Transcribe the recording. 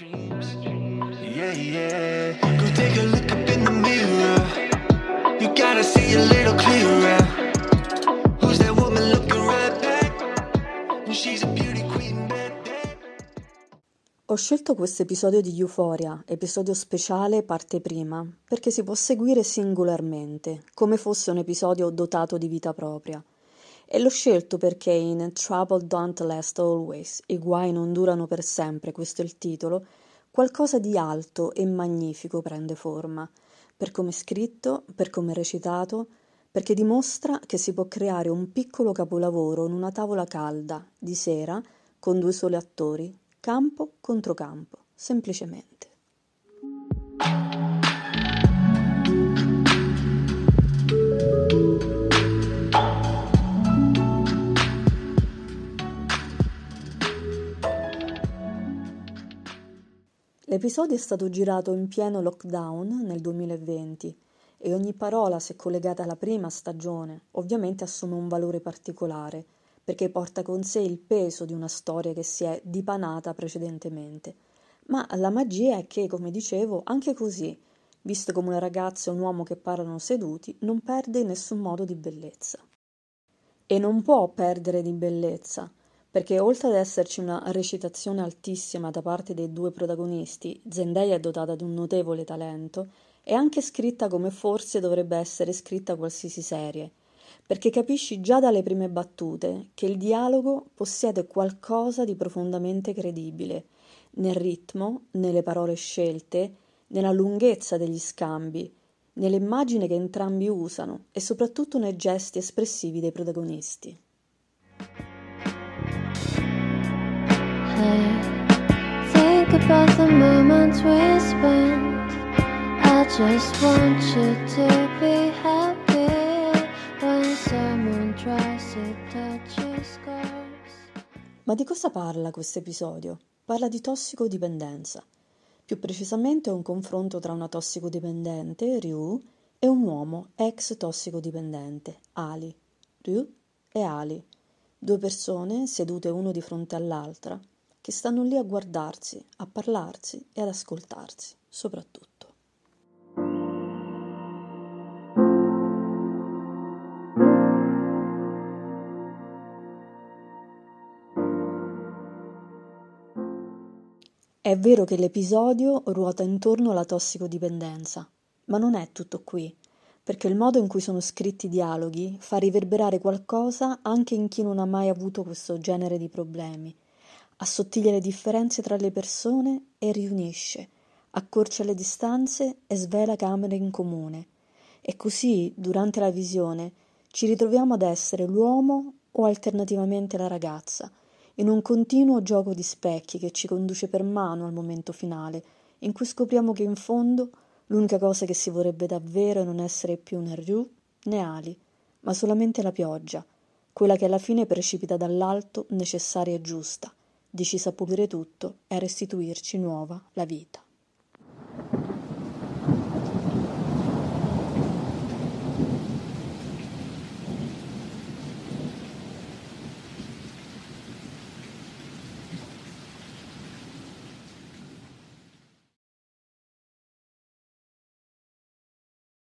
Yeah, yeah. Go take a look up in the mirror. You gotta see a little clearer. Who's that woman looking right back? She's a beauty queen. Ho scelto questo episodio di Euphoria, episodio speciale parte prima, perché si può seguire singolarmente, come fosse un episodio dotato di vita propria. E l'ho scelto perché in Trouble Don't Last Always, i guai non durano per sempre, questo è il titolo, qualcosa di alto e magnifico prende forma, per come scritto, per come recitato, perché dimostra che si può creare un piccolo capolavoro in una tavola calda, di sera, con due soli attori, campo contro campo, semplicemente. L'episodio è stato girato in pieno lockdown nel 2020 e ogni parola, se collegata alla prima stagione, ovviamente assume un valore particolare, perché porta con sé il peso di una storia che si è dipanata precedentemente. Ma la magia è che, come dicevo, anche così, visto come una ragazza e un uomo che parlano seduti, non perde in nessun modo di bellezza. E non può perdere di bellezza, perché oltre ad esserci una recitazione altissima da parte dei due protagonisti, Zendaya è dotata di un notevole talento, è anche scritta come forse dovrebbe essere scritta qualsiasi serie, perché capisci già dalle prime battute che il dialogo possiede qualcosa di profondamente credibile, nel ritmo, nelle parole scelte, nella lunghezza degli scambi, nelle immagini che entrambi usano e soprattutto nei gesti espressivi dei protagonisti. I think about the moments we spent. I just want you to be happy when someone tries to touch your scars. Ma di cosa parla questo episodio? Parla di tossicodipendenza. Più precisamente è un confronto tra una tossicodipendente, Ryu, e un uomo ex tossicodipendente, Ali. Ryu e Ali, due persone sedute uno di fronte all'altra, che stanno lì a guardarsi, a parlarsi e ad ascoltarsi, soprattutto. È vero che l'episodio ruota intorno alla tossicodipendenza, ma non è tutto qui, perché il modo in cui sono scritti i dialoghi fa riverberare qualcosa anche in chi non ha mai avuto questo genere di problemi assottiglia le differenze tra le persone e riunisce, accorcia le distanze e svela camere in comune. E così, durante la visione, ci ritroviamo ad essere l'uomo o alternativamente la ragazza, in un continuo gioco di specchi che ci conduce per mano al momento finale, in cui scopriamo che in fondo l'unica cosa che si vorrebbe davvero è non essere più né Ryu né ali, ma solamente la pioggia, quella che alla fine precipita dall'alto necessaria e giusta, decisa a pulire tutto e restituirci nuova la vita.